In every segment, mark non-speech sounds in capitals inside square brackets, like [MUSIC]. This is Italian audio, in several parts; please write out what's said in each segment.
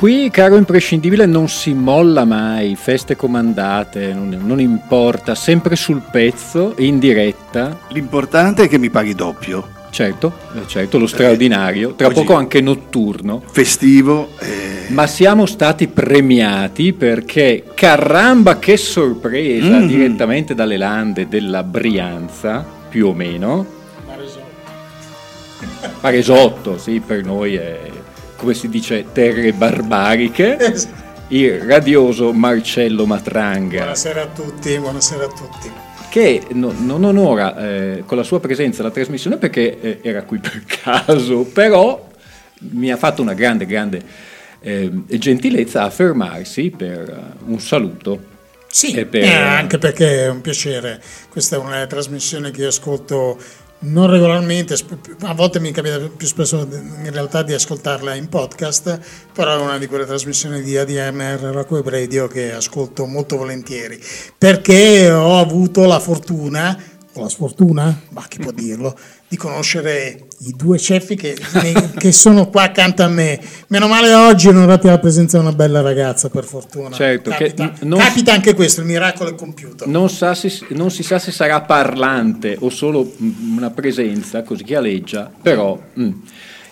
Qui, caro imprescindibile, non si molla mai, feste comandate, non, non, importa, sempre sul pezzo, in diretta. L'importante è che mi paghi doppio. Certo, eh, certo, lo straordinario, tra poco anche notturno. Festivo. Eh... Ma siamo stati premiati perché, caramba che sorpresa, mm-hmm. direttamente dalle lande della Brianza, più o meno. Maresotto. Maresotto, sì, per noi è come si dice, terre barbariche. [LAUGHS] Il radioso Marcello Matranga. Buonasera a tutti, buonasera a tutti. Che no, non onora eh, con la sua presenza la trasmissione perché eh, era qui per [LAUGHS] caso, però mi ha fatto una grande, grande eh, gentilezza a fermarsi per uh, un saluto. Sì, per... Eh, anche perché è un piacere. Questa è una trasmissione che io ascolto non regolarmente, a volte mi capita più spesso in realtà di ascoltarla in podcast, però è una di quelle trasmissioni di ADMR Rock Web Radio che ascolto molto volentieri, perché ho avuto la fortuna, o la sfortuna, ma chi può dirlo, di conoscere i due ceffi che, che, sono qua accanto a me. Meno male oggi non rati la presenza di una bella ragazza, per fortuna. Certo, capita, capita anche questo, il miracolo è compiuto. Non, sa se, non, si sa se sarà parlante o solo una presenza, così che aleggia, però... Mm.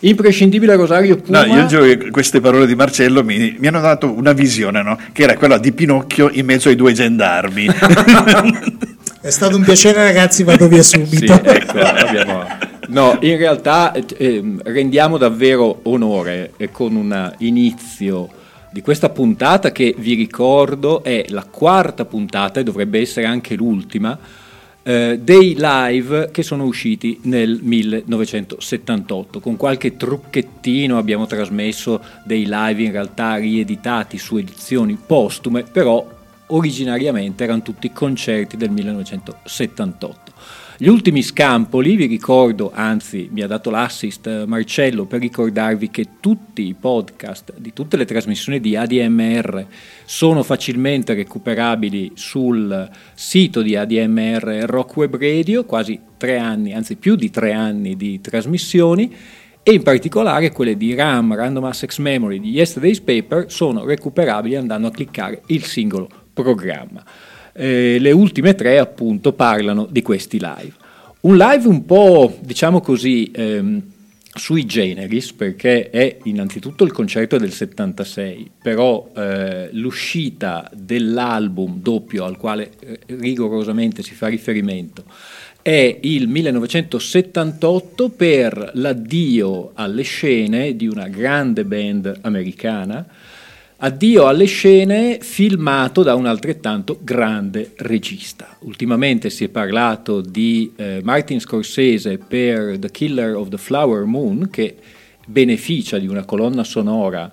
Imprescindibile Rosario Puma. No, io giuro che queste parole di Marcello mi, mi hanno dato una visione, no? che era quella di Pinocchio in mezzo ai due gendarmi. [LAUGHS] È stato un piacere ragazzi, vado via [LAUGHS] subito. Sì, ecco, abbiamo... No, in realtà eh, rendiamo davvero onore eh, con un inizio di questa puntata che vi ricordo è la quarta puntata e dovrebbe essere anche l'ultima eh, dei live che sono usciti nel 1978. Con qualche trucchettino abbiamo trasmesso dei live in realtà rieditati su edizioni postume, però originariamente erano tutti concerti del 1978. Gli ultimi scampoli, vi ricordo, anzi mi ha dato l'assist eh, Marcello per ricordarvi che tutti i podcast di tutte le trasmissioni di ADMR sono facilmente recuperabili sul sito di ADMR Rock Web Radio, quasi tre anni, anzi più di tre anni di trasmissioni e in particolare quelle di RAM, Random Access Memory, di Yesterday's Paper sono recuperabili andando a cliccare il singolo programma. Eh, le ultime tre appunto parlano di questi live. Un live un po', diciamo così, ehm, sui generis, perché è innanzitutto il concerto del 76, però eh, l'uscita dell'album doppio al quale eh, rigorosamente si fa riferimento è il 1978 per l'addio alle scene di una grande band americana Addio alle scene filmato da un altrettanto grande regista. Ultimamente si è parlato di eh, Martin Scorsese per The Killer of the Flower Moon che beneficia di una colonna sonora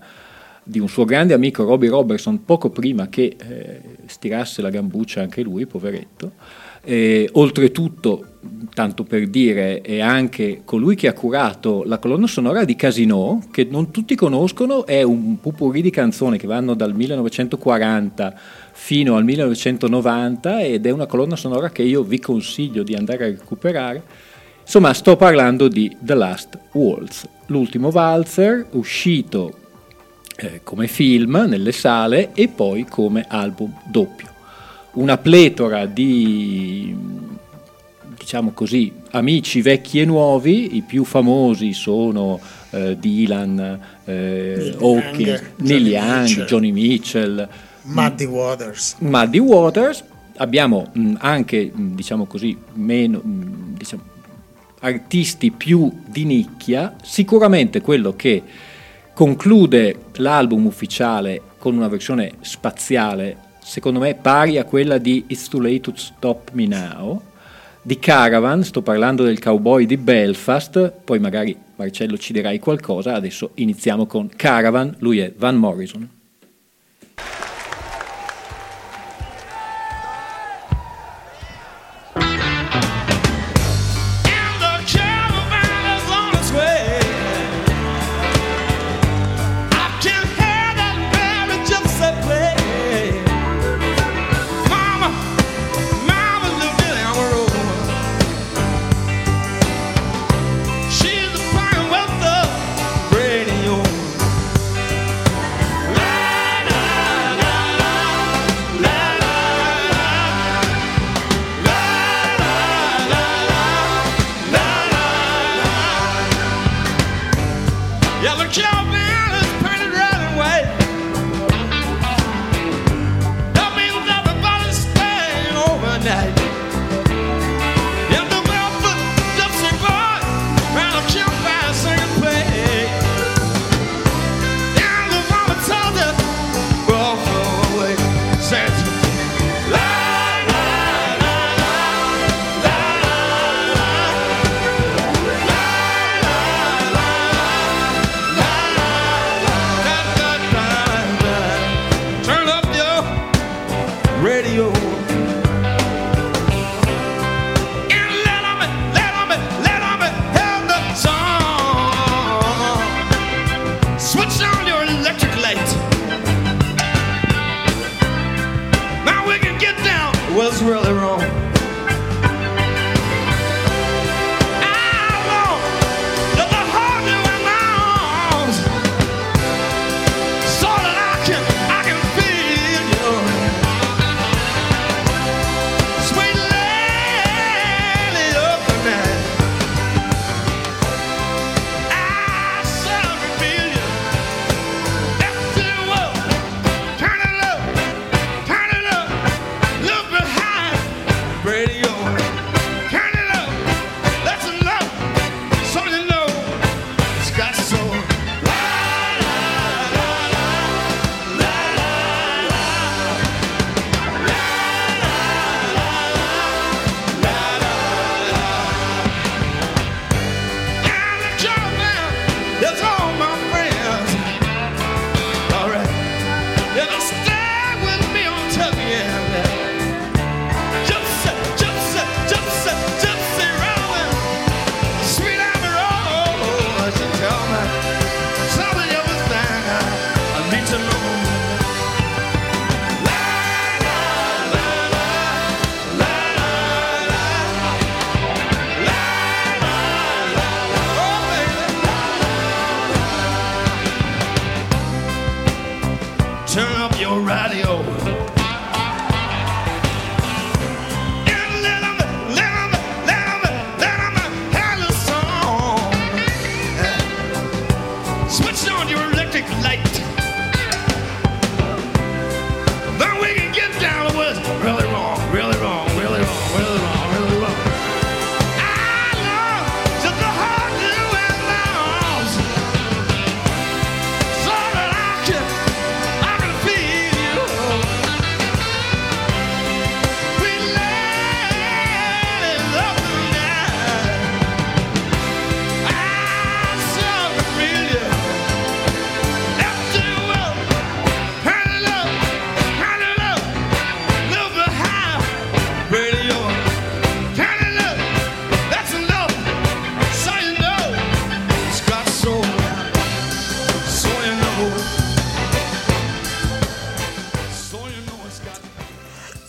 di un suo grande amico Robbie Robertson poco prima che eh, stirasse la gambuccia anche lui, poveretto. E, oltretutto, tanto per dire, è anche colui che ha curato la colonna sonora di Casino, che non tutti conoscono, è un pupurri di canzoni che vanno dal 1940 fino al 1990 ed è una colonna sonora che io vi consiglio di andare a recuperare. Insomma, sto parlando di The Last Waltz, l'ultimo valzer uscito eh, come film nelle sale e poi come album doppio una pletora di diciamo così, amici vecchi e nuovi, i più famosi sono eh, Dylan, eh, Hawkins, Neil Young, Johnny Mitchell, Muddy Waters. Muddy Waters. Abbiamo mh, anche, mh, diciamo così, meno, mh, diciamo, artisti più di nicchia. Sicuramente quello che conclude l'album ufficiale con una versione spaziale secondo me pari a quella di It's Too Late to Stop Me Now, di Caravan, sto parlando del cowboy di Belfast, poi magari Marcello ci dirai qualcosa, adesso iniziamo con Caravan, lui è Van Morrison.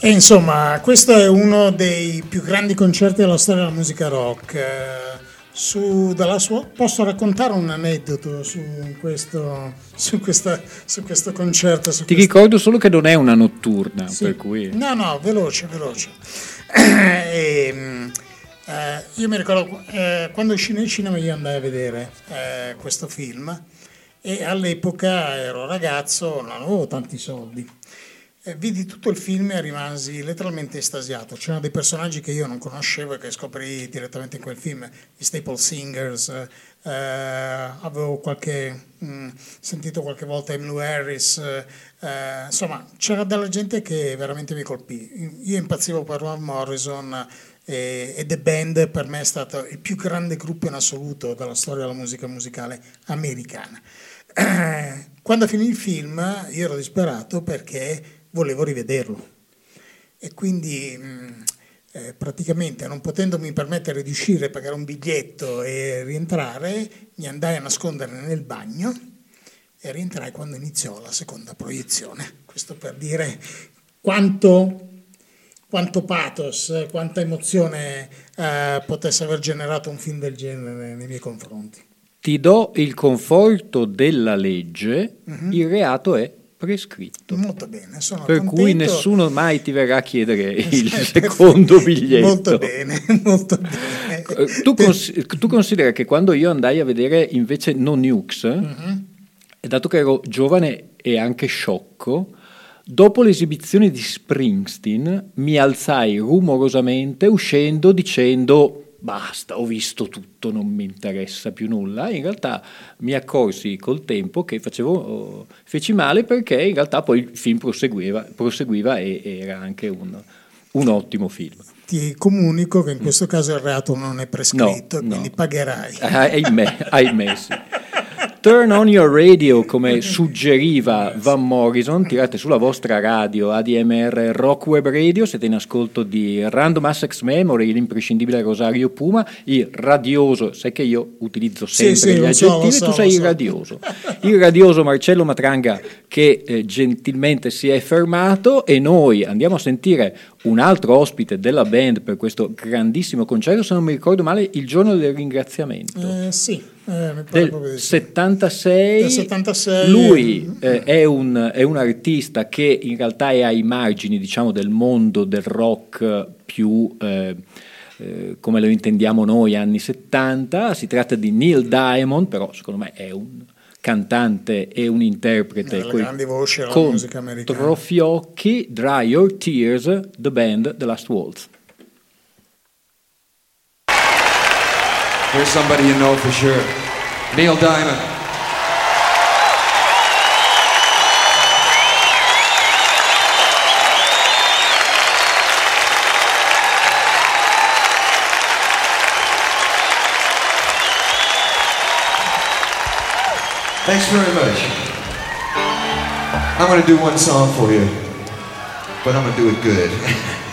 E insomma, questo è uno dei più grandi concerti della storia della musica rock. Su, sua, posso raccontare un aneddoto su questo, su questa, su questo concerto? Su Ti questa... ricordo solo che non è una notturna, sì. per cui... No, no, veloce, veloce. [COUGHS] e, eh, io mi ricordo eh, quando uscì nel cinema io andai a vedere eh, questo film e all'epoca ero ragazzo, non avevo tanti soldi vidi tutto il film e rimasi letteralmente estasiato. C'erano dei personaggi che io non conoscevo e che scoprì direttamente in quel film, gli Staple Singers, eh, avevo qualche, mh, mm, sentito qualche volta Emily Harris, eh, insomma c'era della gente che veramente mi colpì. Io impazzivo per Van Morrison e, e The Band per me è stato il più grande gruppo in assoluto della storia della musica musicale americana. [CLEARS THROAT] Quando finì il film io ero disperato perché volevo rivederlo. E quindi mh, mm, eh, praticamente non potendomi permettere di uscire, pagare un biglietto e rientrare, mi andai a nascondere nel bagno e rientrai quando iniziò la seconda proiezione. Questo per dire quanto, quanto pathos, quanta emozione eh, potesse aver generato un film del genere nei miei confronti. Ti do il conforto della legge, uh-huh. il reato è prescritto. Molto bene, sono Per contento. cui nessuno mai ti verrà a chiedere [LAUGHS] il secondo biglietto. Molto bene, molto bene. Tu, cons- tu, considera che quando io andai a vedere invece No Nukes, uh-huh. e dato che ero giovane e anche sciocco, dopo l'esibizione di Springsteen mi alzai rumorosamente uscendo dicendo basta, ho visto tutto, non mi interessa più nulla. In realtà mi accorsi col tempo che facevo, feci male perché in realtà poi il film proseguiva, proseguiva e, era anche un, un, ottimo film. Ti comunico che in questo caso il reato non è prescritto, no, quindi no. pagherai. ahimè, ahimè sì. Turn on your radio, come suggeriva Van Morrison, tirate sulla vostra radio ADMR Rock Web Radio, siete in ascolto di Random Assex Memory, l'imprescindibile Rosario Puma, il radioso, sai che io utilizzo sempre sì, sì, gli aggettivi, so, tu sei so. il radioso. Il radioso Marcello Matranga che eh, gentilmente si è fermato e noi andiamo a sentire un altro ospite della band per questo grandissimo concerto, se non mi ricordo male, il giorno del ringraziamento. Eh, sì. Eh, del 76, del 76 lui eh, è, un, è, un, artista che in realtà è ai margini diciamo, del mondo del rock più eh, eh come lo intendiamo noi anni 70 si tratta di Neil Diamond però secondo me è un cantante e un interprete con grandi voci con musica americana. Trofiocchi, Dry Your Tears, The Band, The Last Waltz Here's somebody you know for sure Neil Diamond. Thanks very much. I'm going to do one song for you, but I'm going to do it good. [LAUGHS]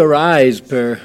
Your Eyes per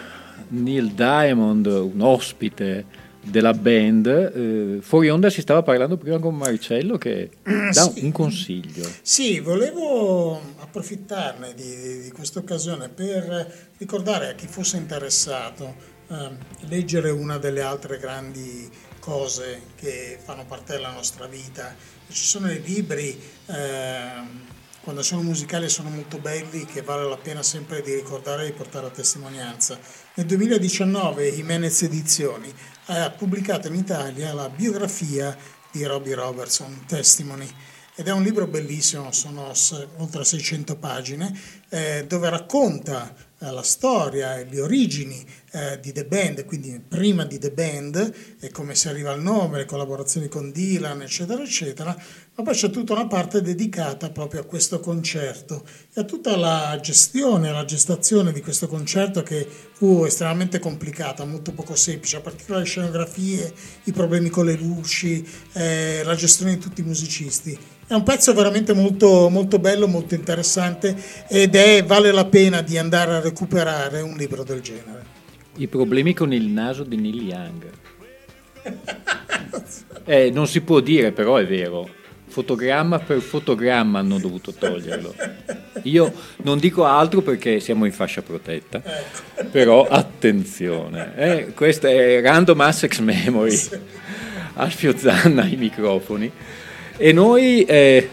Neil Diamond, un ospite della band. Eh, fuori onda si stava parlando prima con Marcello che dà sì. un consiglio. Sì, volevo approfittarne di, di questa occasione per ricordare a chi fosse interessato eh, leggere una delle altre grandi cose che fanno parte della nostra vita. Ci sono i libri, eh, quando sono musicali sono molto belli, che vale la pena sempre di ricordare e di portare a testimonianza. Nel 2019 Jimenez Edizioni ha pubblicato in Italia la biografia di Robbie Robertson, Testimony, ed è un libro bellissimo, sono oltre 600 pagine, eh, dove racconta eh, la storia e le origini eh, di The Band, quindi prima di The Band, e come si arriva al nome, le collaborazioni con Dylan, eccetera, eccetera, ma poi c'è tutta una parte dedicata proprio a questo concerto e a tutta la gestione, la gestazione di questo concerto che fu estremamente complicata, molto poco semplice, a partire dalle scenografie, i problemi con le luci, eh, la gestione di tutti i musicisti. È un pezzo veramente molto, molto bello, molto interessante ed è, vale la pena di andare a recuperare un libro del genere. I problemi con il naso di Neil Young. Eh, non si può dire, però è vero. Fotogramma per fotogramma hanno dovuto toglierlo. Io non dico altro perché siamo in fascia protetta, però attenzione, eh, questa è Random Assex Memory, Alfio Zanna ai microfoni. E noi eh,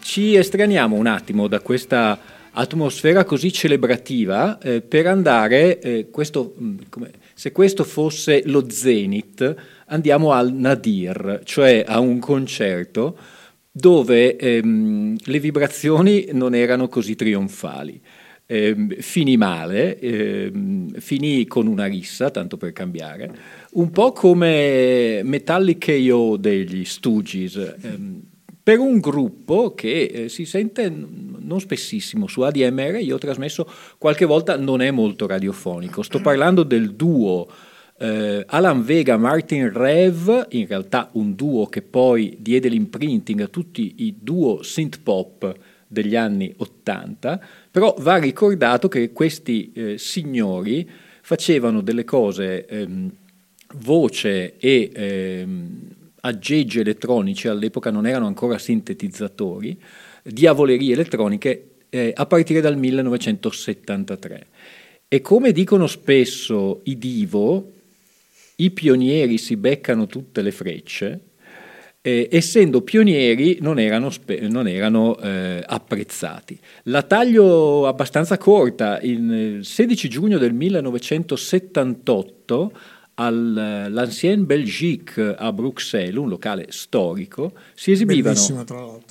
ci estraniamo un attimo da questa atmosfera così celebrativa eh, per andare, eh, questo, come- se questo fosse lo zenith, andiamo al Nadir, cioè a un concerto dove ehm, le vibrazioni non erano così trionfali. Ehm, finì male, ehm, finì con una rissa, tanto per cambiare, un po' come Metallic KO degli Stooges, ehm, per un gruppo che eh, si sente n- non spessissimo su ADMR, io ho trasmesso qualche volta, non è molto radiofonico. Sto parlando del duo eh, Alan Vega, Martin Rev, in realtà un duo che poi diede l'imprinting a tutti i duo synth pop degli anni 80, però va ricordato che questi eh, signori facevano delle cose, ehm, voce e ehm, aggeggi elettronici, all'epoca non erano ancora sintetizzatori, diavolerie elettroniche eh, a partire dal 1973. E come dicono spesso i divo, i pionieri si beccano tutte le frecce, eh, essendo pionieri non erano, spe- non erano, eh, apprezzati. La taglio abbastanza corta, il 16 giugno del 1978 all'Ancienne Belgique a Bruxelles, un locale storico, si esibivano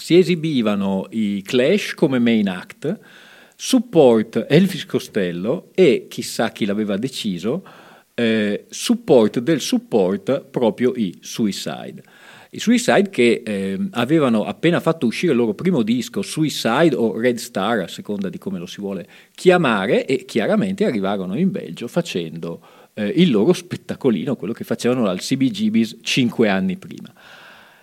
si esibivano i Clash come main act, support Elvis Costello e chissà chi l'aveva deciso, eh, support del support proprio i Suicide. I Suicide che eh, avevano appena fatto uscire il loro primo disco, Suicide o Red Star, a seconda di come lo si vuole chiamare, e chiaramente arrivarono in Belgio facendo eh, il loro spettacolino, quello che facevano al CBGB's cinque anni prima.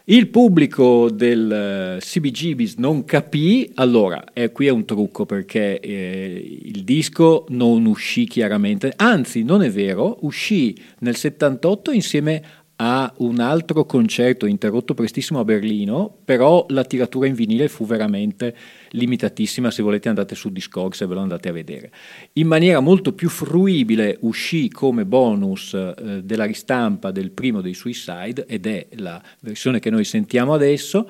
Il pubblico del eh, CBGB's non capì, allora eh, qui è un trucco perché eh, il disco non uscì chiaramente, anzi non è vero, uscì nel 78 insieme a un altro concerto interrotto prestissimo a Berlino, però la tiratura in vinile fu veramente limitatissima, se volete andate su Discogs e ve lo andate a vedere. In maniera molto più fruibile uscì come bonus eh, della ristampa del primo dei Suicide ed è la versione che noi sentiamo adesso.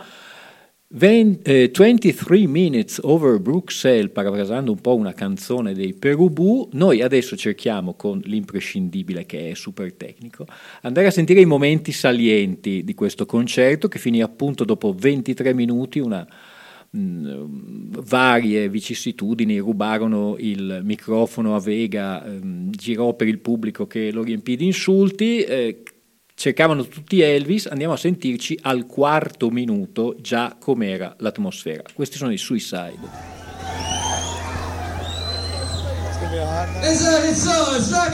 20, eh, 23 Minutes Over Bruxelles, parafrasando un po' una canzone dei Perubu, noi adesso cerchiamo con l'imprescindibile che è super tecnico, andare a sentire i momenti salienti di questo concerto che finì appunto dopo 23 minuti, una, varie vicissitudini, rubarono il microfono a Vega, ehm, girò per il pubblico che lo riempì di insulti, eh, cercavano tutti Elvis, andiamo a sentirci al quarto minuto già com'era l'atmosfera. Questi sono i Suicide. It's like it's so, it's like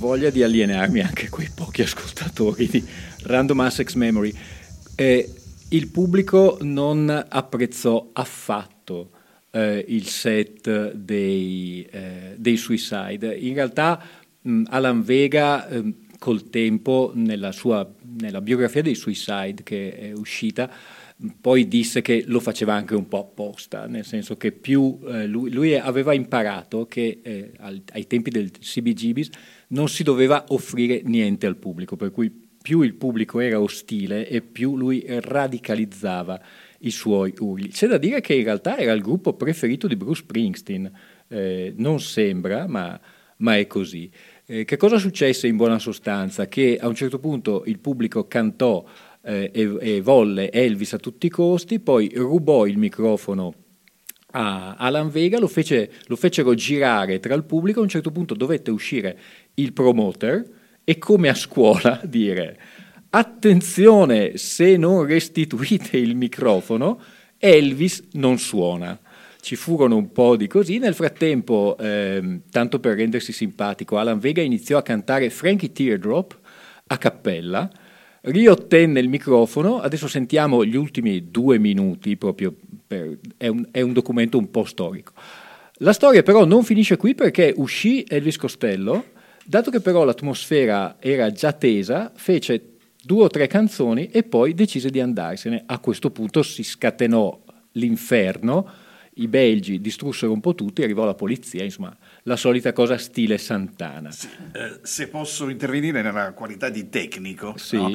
voglia di alienarmi anche quei pochi ascoltatori di Random Access Memory, eh, il pubblico non apprezzò affatto eh, il set dei, eh, dei, Suicide. In realtà mh, Alan Vega ehm, col tempo nella sua nella biografia dei Suicide che è uscita poi disse che lo faceva anche un po' apposta, nel senso che più eh, lui, lui, aveva imparato che eh, al, ai tempi del CBGBs non si doveva offrire niente al pubblico, per cui più il pubblico era ostile e più lui radicalizzava i suoi urli. C'è da dire che in realtà era il gruppo preferito di Bruce Springsteen, eh, non sembra, ma, ma è così. Eh, che cosa successe in buona sostanza? Che a un certo punto il pubblico cantò eh, e, e, volle Elvis a tutti i costi, poi rubò il microfono a Alan Vega, lo, fece, lo fecero girare tra il pubblico, a un certo punto dovette uscire il promoter e come a scuola [LAUGHS] dire attenzione se non restituite il microfono Elvis non suona. Ci furono un po' di così, nel frattempo, ehm, tanto per rendersi simpatico, Alan Vega iniziò a cantare Frankie Teardrop a cappella, riottenne il microfono, adesso sentiamo gli ultimi due minuti, proprio per, è, un, è un documento un po' storico. La storia però non finisce qui perché uscì Elvis Costello, dato che però l'atmosfera era già tesa, fece due o tre canzoni e poi decise di andarsene. A questo punto si scatenò l'inferno, i belgi distrussero un po' tutti, arrivò la polizia, insomma, la solita cosa stile Santana. Sì, eh, se posso intervenire nella qualità di tecnico, sì. no?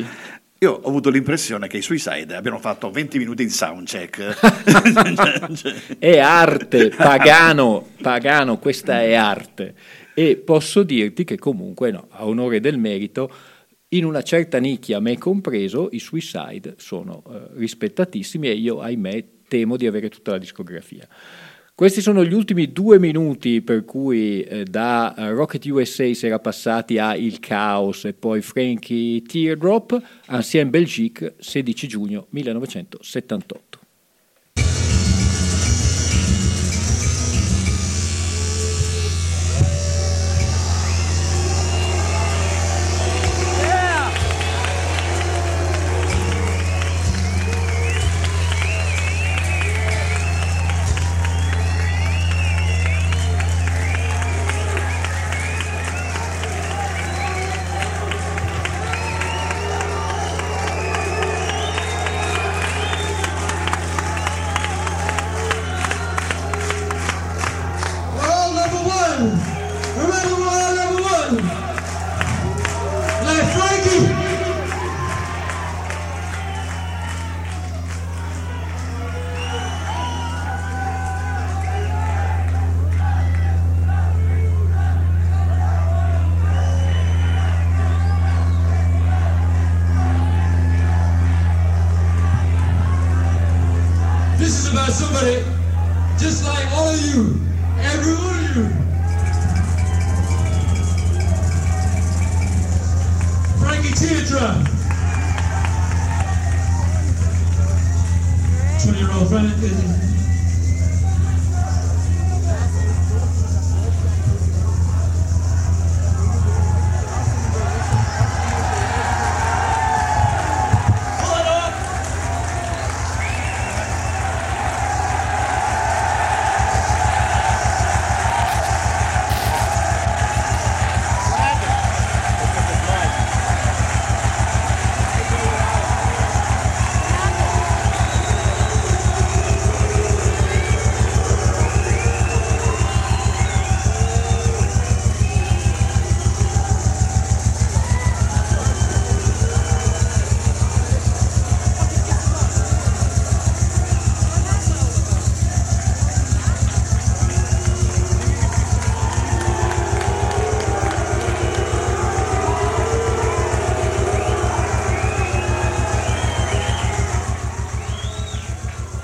Io ho avuto l'impressione che i Suicide abbiano fatto 20 minuti di soundcheck. [LAUGHS] è arte, pagano, pagano, questa è arte. E posso dirti che comunque, no, a onore del merito, in una certa nicchia, me compreso, i Suicide sono eh, rispettatissimi e io, ahimè, temo di avere tutta la discografia. Questi sono gli ultimi due minuti per cui eh, da Rocket USA si era passati a Il Chaos e poi Frankie Teardrop, Ancien Belgique, 16 giugno 1978.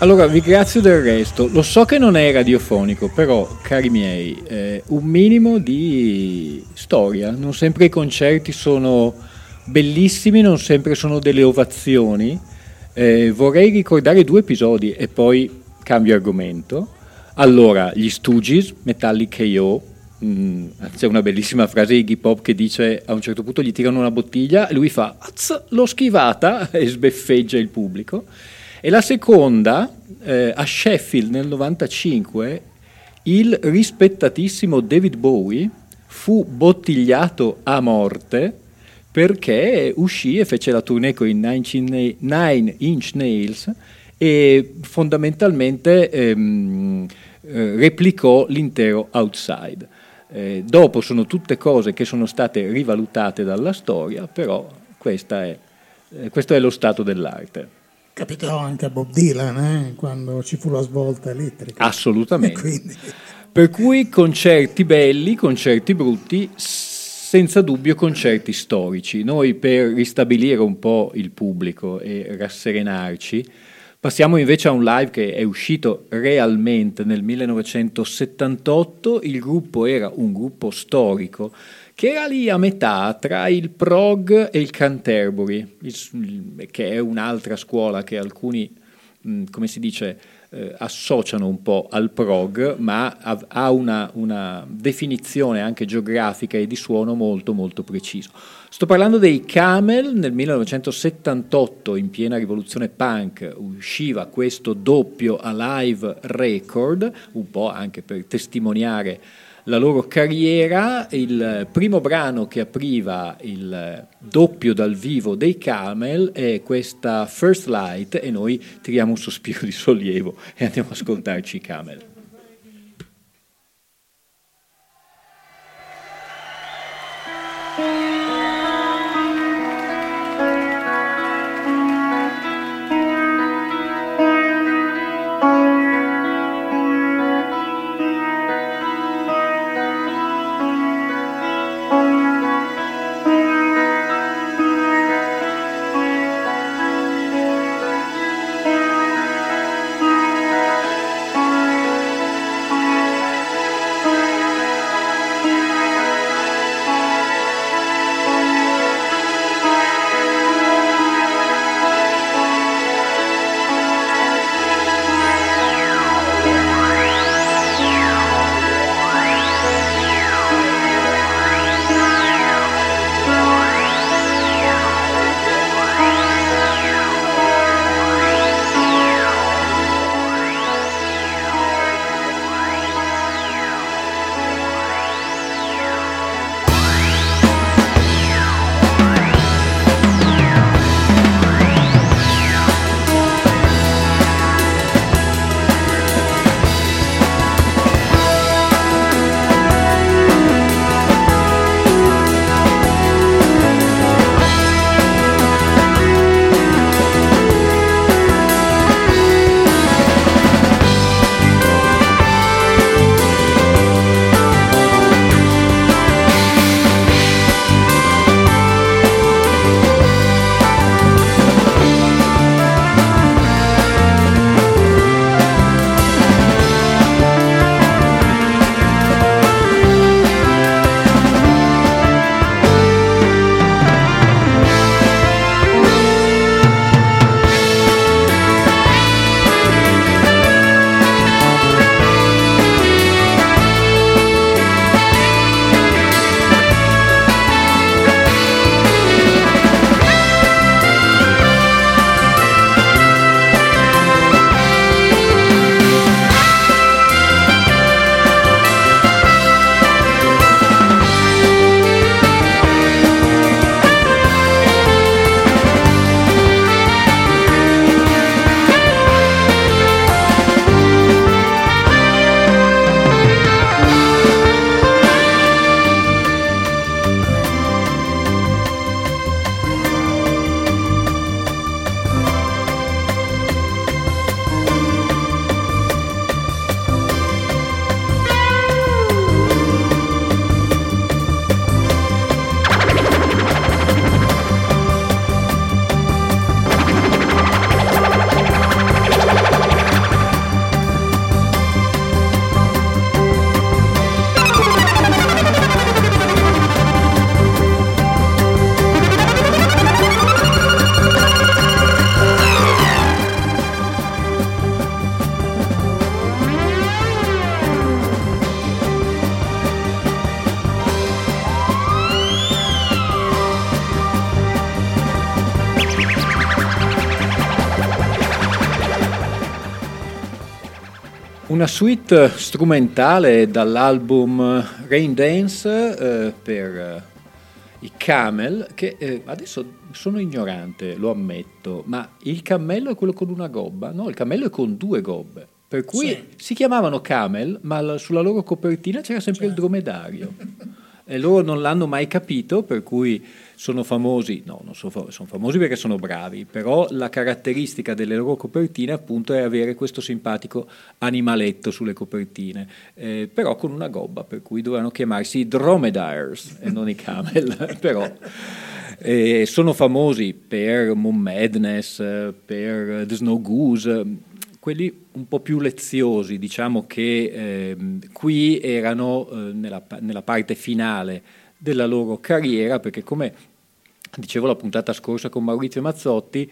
Allora, vi ringrazio del resto. Lo so che non è radiofonico, però, cari miei, eh, un minimo di storia. Non sempre i concerti sono bellissimi, non sempre sono delle ovazioni. Eh, vorrei ricordare due episodi e poi cambio argomento. Allora, gli Stooges, Metallic KO, mm, c'è una bellissima frase di Iggy Pop che dice a un certo punto gli tirano una bottiglia e lui fa l'ho schivata [LAUGHS] e sbeffeggia il pubblico. E la seconda, eh, a Sheffield nel 95, il rispettatissimo David Bowie fu bottigliato a morte perché uscì e fece la tournée con i Nine Inch Nails e fondamentalmente ehm, eh, replicò l'intero Outside. Eh, dopo sono tutte cose che sono state rivalutate dalla storia, però è, eh, questo è lo stato dell'arte. Capitò anche a Bob Dylan eh, quando ci fu la svolta elettrica. Assolutamente. [LAUGHS] Per cui concerti belli, concerti brutti, senza dubbio concerti storici. Noi per ristabilire un po' il pubblico e rasserenarci, passiamo invece a un live che è uscito realmente nel 1978. Il gruppo era un gruppo storico che era lì a metà tra il prog e il Canterbury, che è un'altra scuola che alcuni, mh, come si dice, eh, associano un po' al prog, ma ha, una, una, definizione anche geografica e di suono molto molto preciso. Sto parlando dei Camel, nel 1978, in piena rivoluzione punk, usciva questo doppio a live record, un po' anche per testimoniare la loro carriera. Il primo brano che apriva il doppio dal vivo dei Camel è questa First Light e noi tiriamo un sospiro di sollievo e andiamo a ascoltarci i Camel. Suite strumentale dall'album Rain Dance eh, per eh, i Camel, che eh, adesso sono ignorante, lo ammetto, ma il cammello è quello con una gobba? No, il cammello è con due gobbe. Per cui Sì. si chiamavano Camel, ma la- sulla loro copertina c'era sempre il dromedario. E loro non l'hanno mai capito, per cui sono famosi, no, non sono, fa- sono famosi perché sono bravi, però la caratteristica delle loro copertine appunto è avere questo simpatico animaletto sulle copertine, eh, però con una gobba, per cui dovevano chiamarsi dromedaires e non i camel, [LAUGHS] però. Eh, sono famosi per Moon Madness, per The Snow Goose, quelli un po' più leziosi, diciamo che ehm, qui erano eh, nella, nella parte finale della loro carriera, perché come dicevo la puntata scorsa con Maurizio Mazzotti,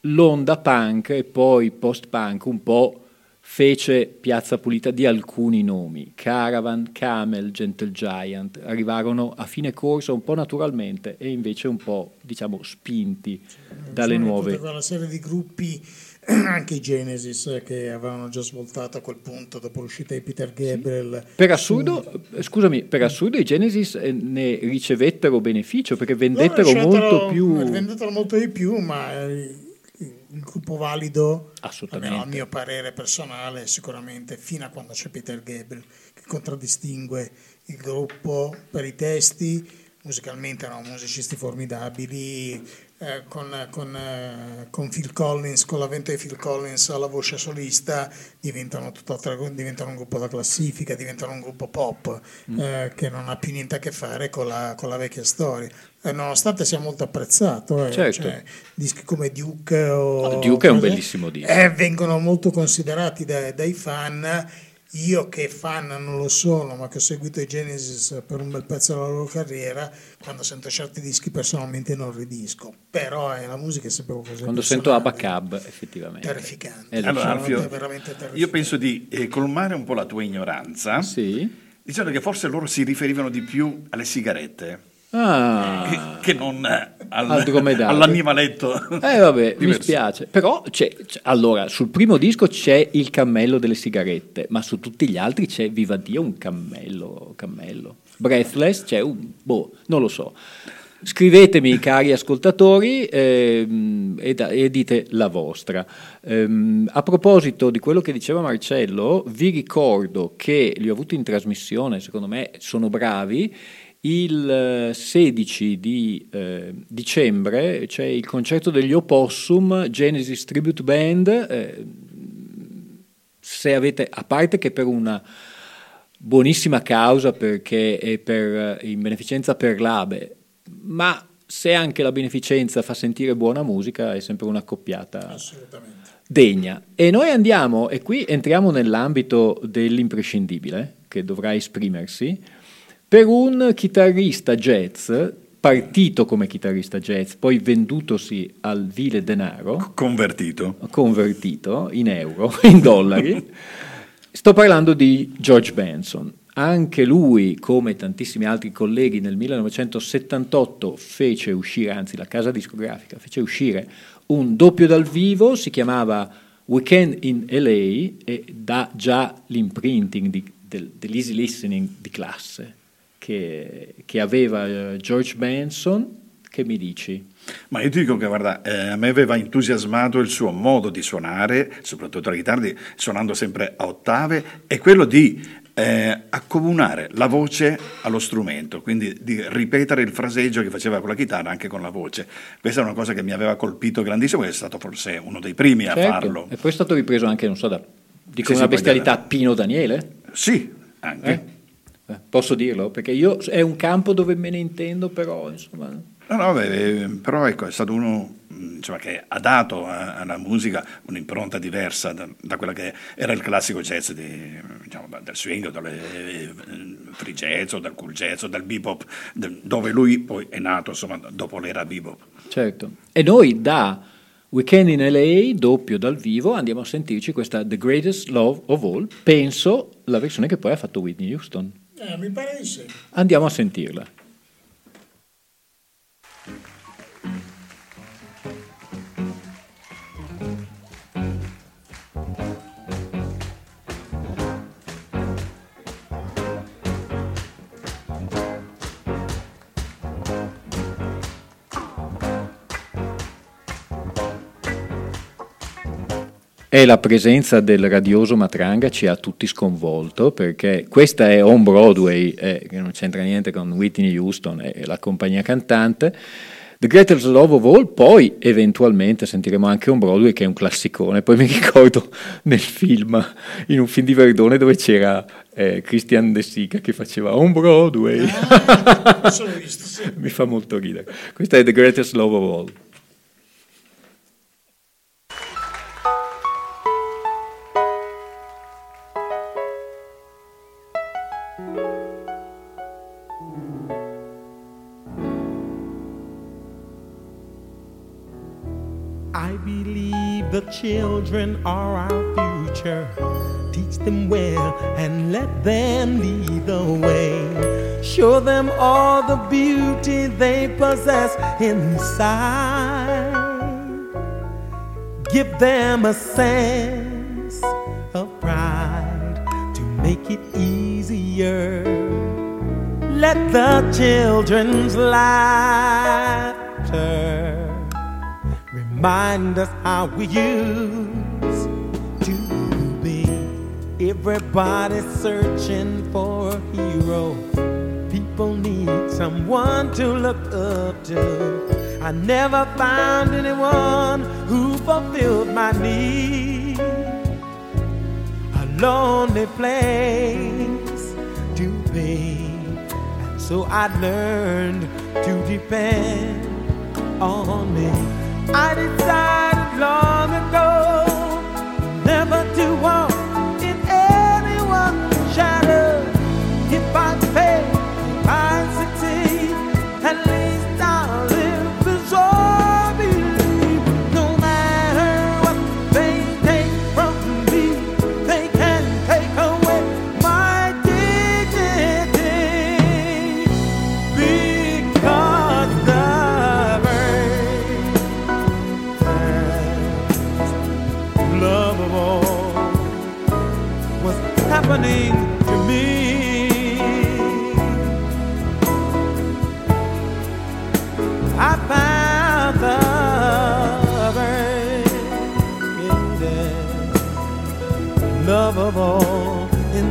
l'onda punk e poi post-punk un po' fece piazza pulita di alcuni nomi, Caravan, Camel, Gentle Giant, arrivarono a fine corsa un po' naturalmente e invece un po', diciamo, spinti dalle nuove. tutta quella serie di gruppi, [CLEARS THROAT] anche i Genesis, eh, che avevano già svoltato a quel punto dopo l'uscita di Peter Gabriel. Per assurdo, eh, scusami, per assurdo i Genesis eh, ne ricevettero beneficio perché vendettero Loro molto più... Vendettero molto di più, ma eh, il gruppo valido, almeno a mio parere personale, sicuramente fino a quando c'è Peter Gabriel, che contraddistingue il gruppo per i testi, musicalmente erano musicisti formidabili, eh, con, con, eh, con Phil Collins, con l'avvento di Phil Collins alla voce solista, diventano, diventano un gruppo da classifica, diventano un gruppo pop Mm. eh, che non ha più niente a che fare con la, con la vecchia storia. Eh, nonostante sia molto apprezzato, eh, Certo. cioè, dischi come Duke o Duke è un bellissimo disco. eh, vengono molto considerati dai- dai fan. Io che fan non lo sono, ma che ho seguito i Genesis per un bel pezzo della loro carriera, quando sento certi dischi personalmente non ridisco. Però è la musica è sempre qualcosa Quando sento Abacab, effettivamente. Terrificante. Eh, lo Allora, veramente, Alfio, veramente terrificante. io penso di eh, colmare un po' la tua ignoranza Sì. dicendo che forse loro si riferivano di più alle sigarette Ah. che, non al- all'animaletto. Eh vabbè, mi Diverso. spiace. Però c'è, c'è- allora, sul primo disco c'è il cammello delle sigarette, ma su tutti gli altri c'è, viva Dio, un cammello. cammello. Breathless c'è un... boh, non lo so. Scrivetemi, cari ascoltatori, ehm, e, da- e dite la vostra. Ehm, a proposito di quello che diceva Marcello, vi ricordo che li ho avuti in trasmissione, secondo me sono bravi. Il eh, 16 di eh, dicembre c'è il concerto degli Opossum Genesis Tribute Band. eh, se avete, a parte che per una buonissima causa perché è per, eh, in beneficenza per l'ABE, ma se anche la beneficenza fa sentire buona musica è sempre una coppiata degna. E noi andiamo, e qui entriamo nell'ambito dell'imprescindibile, che dovrà esprimersi, per un chitarrista jazz, partito come chitarrista jazz, poi vendutosi al vile denaro, Convertito. convertito in euro, [LAUGHS] in dollari. Sto parlando di George Benson. Anche lui, come tantissimi altri colleghi, nel 1978 fece uscire, anzi la casa discografica fece uscire un doppio dal vivo, si chiamava Weekend in LA e dà già l'imprinting di- del- dell'easy listening di classe che, che aveva eh, George Benson. Che mi dici? Ma io ti dico che guarda, eh, a me aveva entusiasmato il suo modo di suonare, soprattutto la chitarra, suonando sempre a ottave, e quello di eh, accomunare la voce allo strumento, quindi di ripetere il fraseggio che faceva con la chitarra anche con la voce. Questa è una cosa che mi aveva colpito grandissimo, è stato forse uno dei primi a Certo. farlo. E poi è stato ripreso anche, non so, da dico Sì, una sì, bestialità, Pino Daniele? Sì, anche. Eh? Eh, Posso dirlo? Perché io è un campo dove me ne intendo, però insomma. No, no, beh, eh, però ecco, è stato uno mh, insomma, che ha dato a- alla musica un'impronta diversa da, da quella che era il classico jazz di, diciamo, del swing, eh, free jazz o dal cool jazz o dal bebop, del- dove lui poi è nato insomma, dopo l'era bebop. Certo. E noi da Weekend in LA, doppio dal vivo, andiamo a sentirci questa The Greatest Love of All, penso la versione che poi ha fatto Whitney Houston. Eh, mi pare di sì. Andiamo a sentirla. E la presenza del radioso Matranga ci ha tutti sconvolto perché questa è on Broadway, eh, che non c'entra niente con Whitney Houston e la compagnia cantante. The Greatest Love of All, poi eventualmente sentiremo anche un Broadway che è un classicone, poi mi ricordo nel film, in un film di Verdone dove c'era eh, Christian De Sica che faceva un Broadway, Ah, Sono visto, sì. [LAUGHS] mi fa molto ridere. Questa è The Greatest Love of All. I believe the children are our future. Teach them well and let them lead the way. Show them all the beauty they possess inside. Give them a sense of pride to make it easier. Let the children's laughter remind us how we used to be. Everybody's searching for a hero. People need someone to look up to. I never found anyone who fulfilled my need. A lonely place to be. And so I learned to depend on me. I decided long ago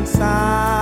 all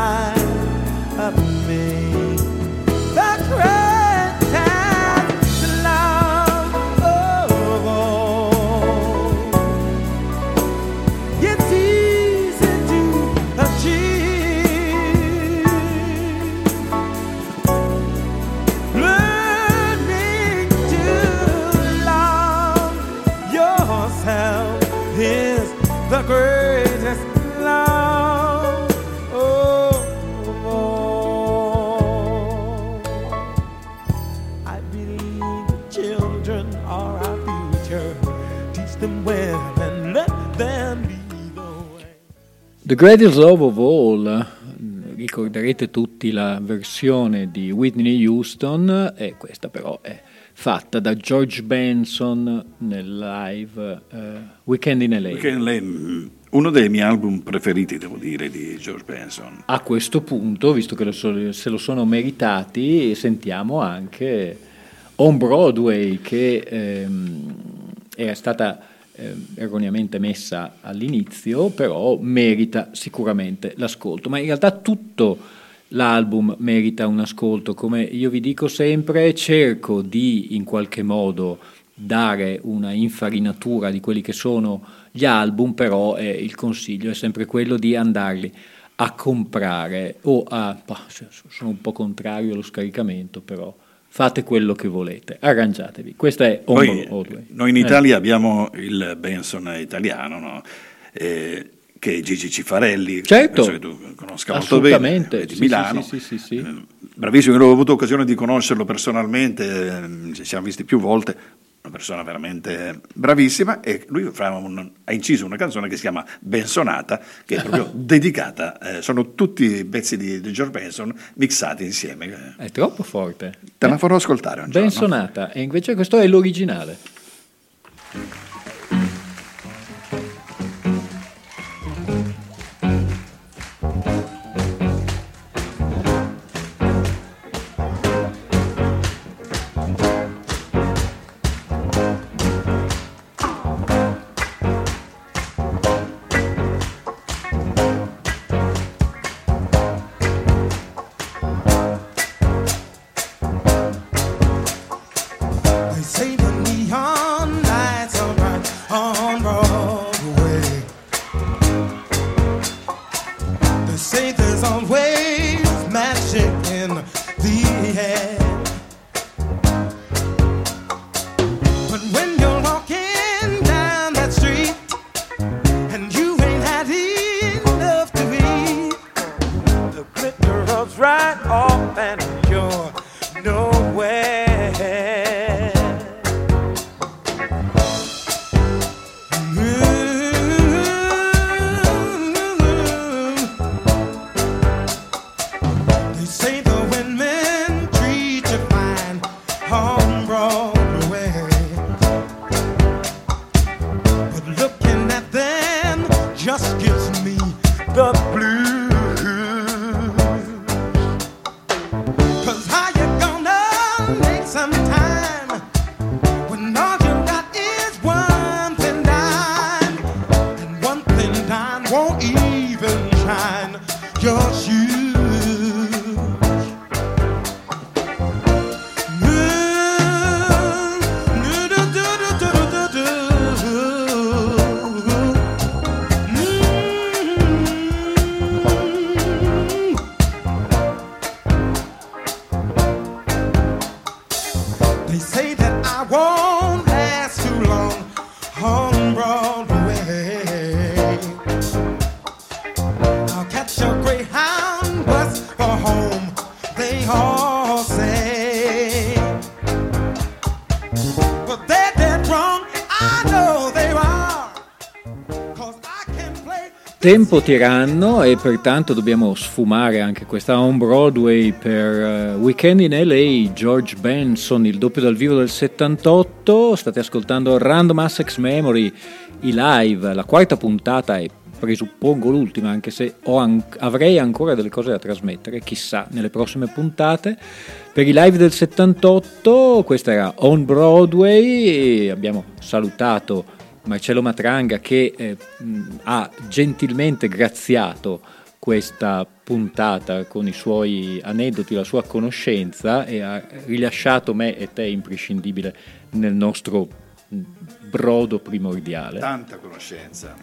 Greatest Love of All, ricorderete tutti la versione di Whitney Houston, e questa però è fatta da George Benson nel live eh, Weekend in LA. Weekend Lane, uno dei miei album preferiti, devo dire, di George Benson. A questo punto, visto che lo so- se lo sono meritati, sentiamo anche On Broadway che ehm, era stata ehm, erroneamente messa all'inizio, però merita sicuramente l'ascolto. Ma in realtà tutto l'album merita un ascolto, come io vi dico sempre, cerco di in qualche modo dare una infarinatura di quelli che sono gli album, però eh, il consiglio è sempre quello di andarli a comprare o a... sono un po' contrario allo scaricamento, però fate quello che volete, arrangiatevi. Questa è On Noi, noi in Eh. Italia abbiamo il Benson italiano, no? Eh, che è Gigi Cifarelli, Certo. che tu conosca molto bene, Assolutamente, è di sì, Milano. sì, sì, sì, sì. Eh, Bravissimo, io ho avuto occasione di conoscerlo personalmente, eh, ci siamo visti più volte, una persona veramente bravissima e lui un- ha inciso una canzone che si chiama Bensonata, che è proprio [LAUGHS] dedicata, eh, sono tutti pezzi di, di George Benson mixati insieme. È troppo forte. Te la farò ascoltare un giorno. Ben sonata, e invece questo è l'originale. Your shoes. Tempo tiranno e pertanto dobbiamo sfumare anche questa on Broadway per eh, Weekend in LA, George Benson, il doppio dal vivo del 78. State ascoltando Random Access Memory, i live, la quarta puntata e presuppongo l'ultima, anche se an- avrei ancora delle cose da trasmettere, chissà, nelle prossime puntate. Per i live del 78, questa era On Broadway, e abbiamo salutato Marcello Matranga che eh, ha gentilmente graziato questa puntata con i suoi aneddoti, la sua conoscenza e ha rilasciato me e te imprescindibile nel nostro brodo primordiale. Tanta conoscenza.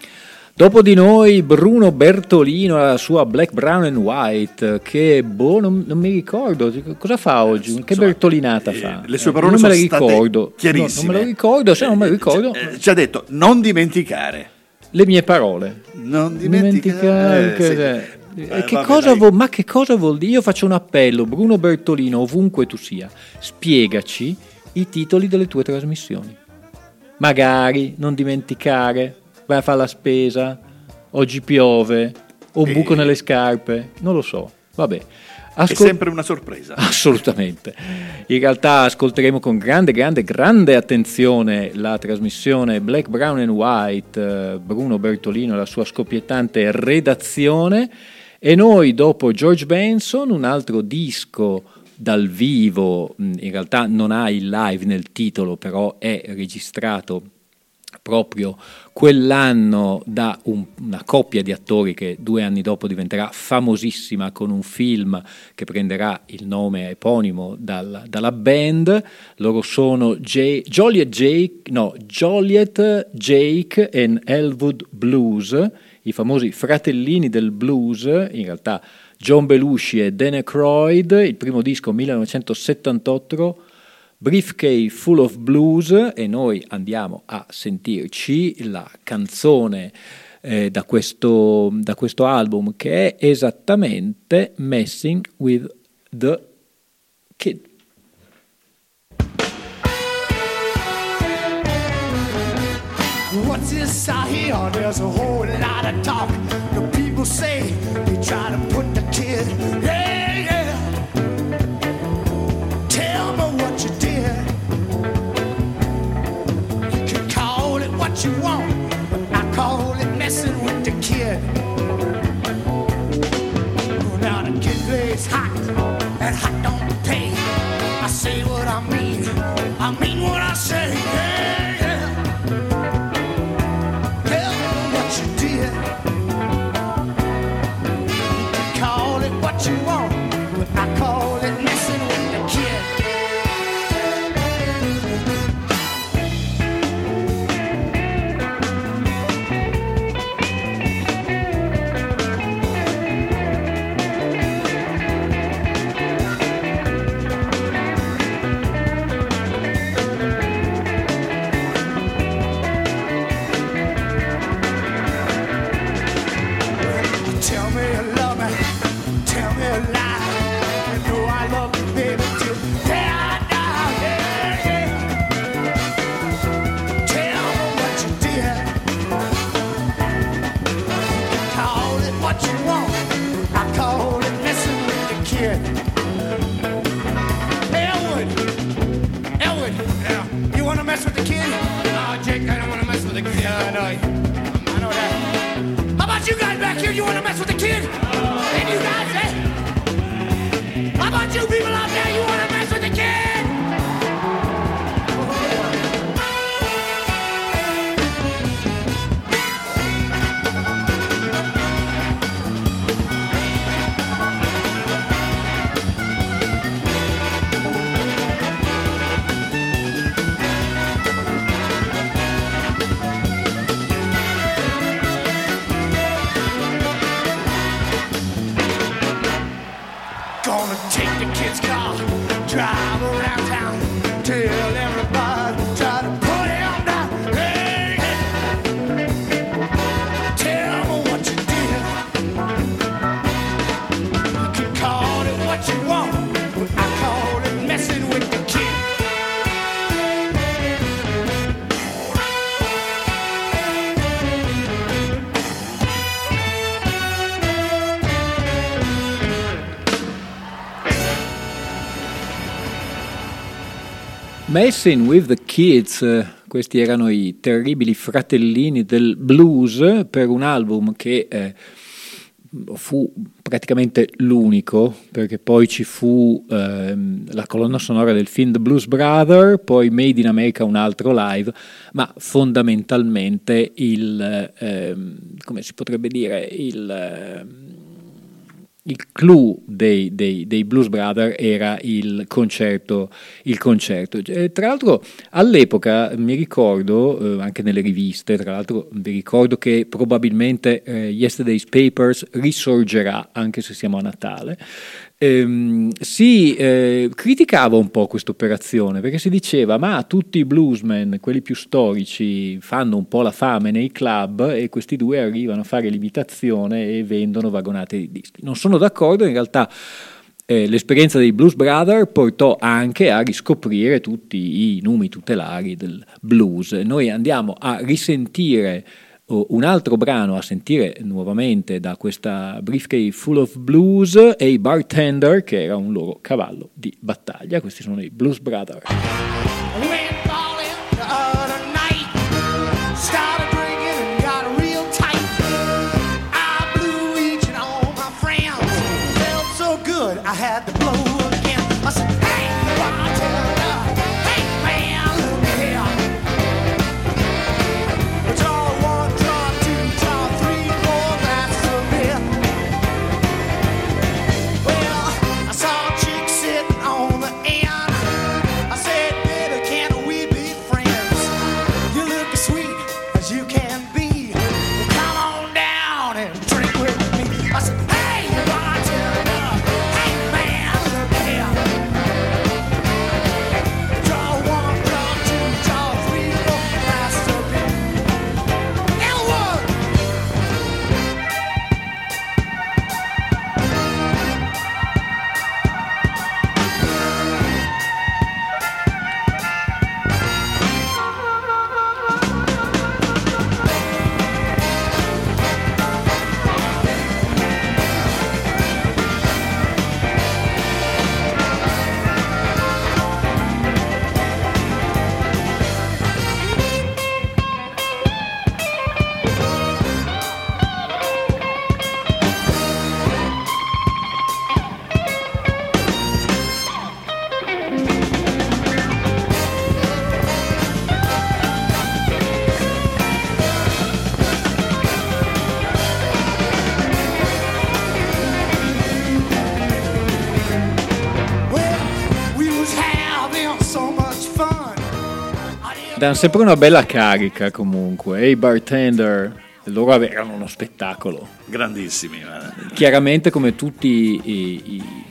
Dopo di noi Bruno Bertolino la sua Black, Brown and White che boh non, non mi ricordo cosa fa oggi, che Insomma, bertolinata eh, fa? le sue Eh, parole non me sono le state ricordo, chiarissime. No, non me le ricordo, se non me le ricordo Eh, ci ha detto non dimenticare. le mie parole. Non Dimenticare dimenticare. che- sì. eh, Eh, che cosa vuol- ma che cosa vuol dire? Io faccio un appello, Bruno Bertolino, ovunque tu sia, spiegaci i titoli delle tue trasmissioni. Magari, non dimenticare, vai a fare la spesa, oggi piove, o un E- buco nelle scarpe, non lo so. Vabbè. È Ascol- sempre una sorpresa. [LAUGHS] Assolutamente. In realtà ascolteremo con grande, grande, grande attenzione la trasmissione Black, Brown and White, eh, Bruno Bertolino e la sua scoppiettante redazione. E noi, dopo George Benson, un altro disco dal vivo, mh, in realtà non ha il live nel titolo, però è registrato proprio quell'anno da un- una coppia di attori che due anni dopo diventerà famosissima con un film che prenderà il nome eponimo dal- dalla band. Loro sono J- Joliet Jake, no, Joliet Jake and Elwood Blues, i famosi fratellini del blues, in realtà John Belushi e Dan Aykroyd, il primo disco 1978 Briefcase Full of Blues e noi andiamo a sentirci la canzone eh, da, questo, da questo album che è esattamente Messing with the Kid. What's this I hear? There's a whole lot of talk. The people say they try to put Messing with the Kids, eh, questi erano i terribili fratellini del blues per un album che eh, fu praticamente l'unico, perché poi ci fu ehm, la colonna sonora del film The Blues Brother, poi Made in America un altro live, ma fondamentalmente il, ehm, come si potrebbe dire, il... il clou dei, dei- dei Blues Brothers era il concerto. Il concerto. Eh, tra l'altro all'epoca mi ricordo, eh, anche nelle riviste, tra l'altro vi ricordo che probabilmente eh, Yesterday's Papers risorgerà anche se siamo a Natale. Ehm, si eh, criticava un po' questa operazione perché si diceva ma tutti i bluesmen, quelli più storici, fanno un po' la fame nei club e questi due arrivano a fare l'imitazione e vendono vagonate di dischi. Non sono d'accordo, in realtà eh, l'esperienza dei Blues Brothers portò anche a riscoprire tutti i numi tutelari del blues. Noi andiamo a risentire un altro brano, a sentire nuovamente da questa briefcase Full of Blues e i Bartender, che era un loro cavallo di battaglia. Questi sono i Blues Brothers. Danno sempre una bella carica comunque. E i Bartender, loro avevano uno spettacolo. Grandissimi. guarda. Chiaramente come tutti i, i-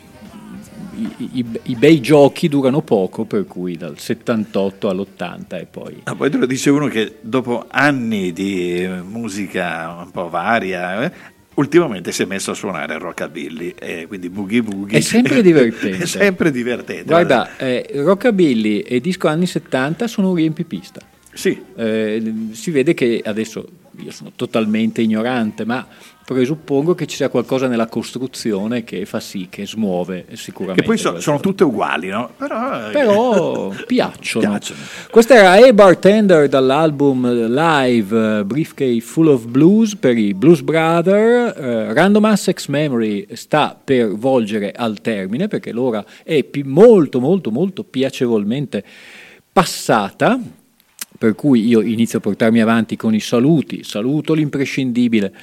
i- i- bei giochi durano poco, per cui dal 78 all'80 e poi... Ah, poi te lo dice uno che dopo anni di eh, musica un po' varia, eh, ultimamente si è messo a suonare il rockabilly, e quindi boogie boogie. È sempre [LAUGHS] divertente. è sempre divertente. Guarda, eh, Rockabilly e disco anni 70 sono un riempipista. Sì. Eh, si vede che adesso io sono totalmente ignorante, ma presuppongo che ci sia qualcosa nella costruzione che fa sì, che smuove sicuramente. Che poi so- sono tutte uguali, no? Però, Però [LAUGHS] piacciono. Piacciono. Questa era A Bartender dall'album live eh, Briefcase Full of Blues per i Blues Brother. Eh, Random Access Memory sta per volgere al termine perché l'ora è molto molto molto piacevolmente passata. Per cui io inizio a portarmi avanti con i saluti. Saluto l'imprescindibile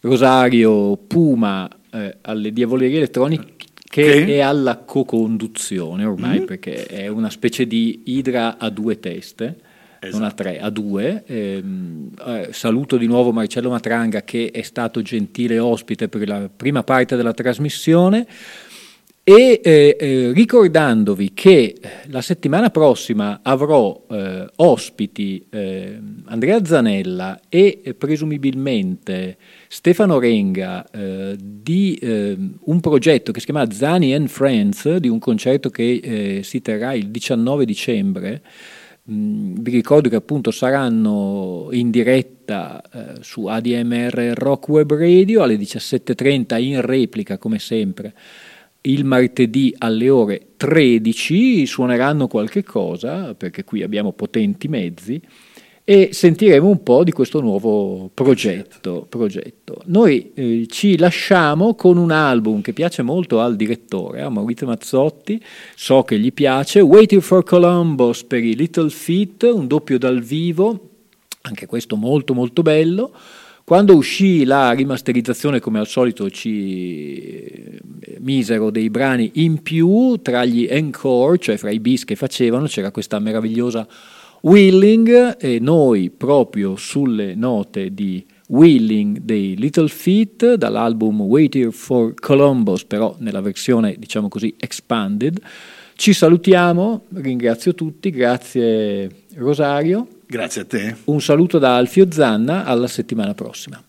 Rosario Puma eh, alle diavolerie elettroniche Che? e alla co-conduzione ormai perché è una specie di idra a due teste non a tre, a due. Ehm, eh, saluto di nuovo Marcello Matranga che è stato gentile ospite per la prima parte della trasmissione e eh, eh, ricordandovi che la settimana prossima avrò eh, ospiti eh, Andrea Zanella e eh, presumibilmente Stefano Renga eh, di eh, un progetto che si chiama Zani and Friends, di un concerto che eh, si terrà il 19 dicembre. Mm, vi ricordo che appunto saranno in diretta eh, su ADMR Rock Web Radio alle 17.30 in replica come sempre il martedì alle ore 13 suoneranno qualche cosa perché qui abbiamo potenti mezzi e sentiremo un po' di questo nuovo progetto. progetto. Noi eh, ci lasciamo con un album che piace molto al direttore, a Maurizio Mazzotti, so che gli piace, Waiting for Columbus per i Little Feet, un doppio dal vivo, anche questo molto molto bello. Quando uscì la rimasterizzazione, come al solito, ci misero dei brani in più tra gli encore, cioè fra i bis che facevano, c'era questa meravigliosa Willing e noi proprio sulle note di Willing dei Little Feet dall'album Waiting for Columbus, però nella versione diciamo così expanded. Ci salutiamo, ringrazio tutti, grazie Rosario. Grazie a te. Un saluto da Alfio Zanna, alla settimana prossima.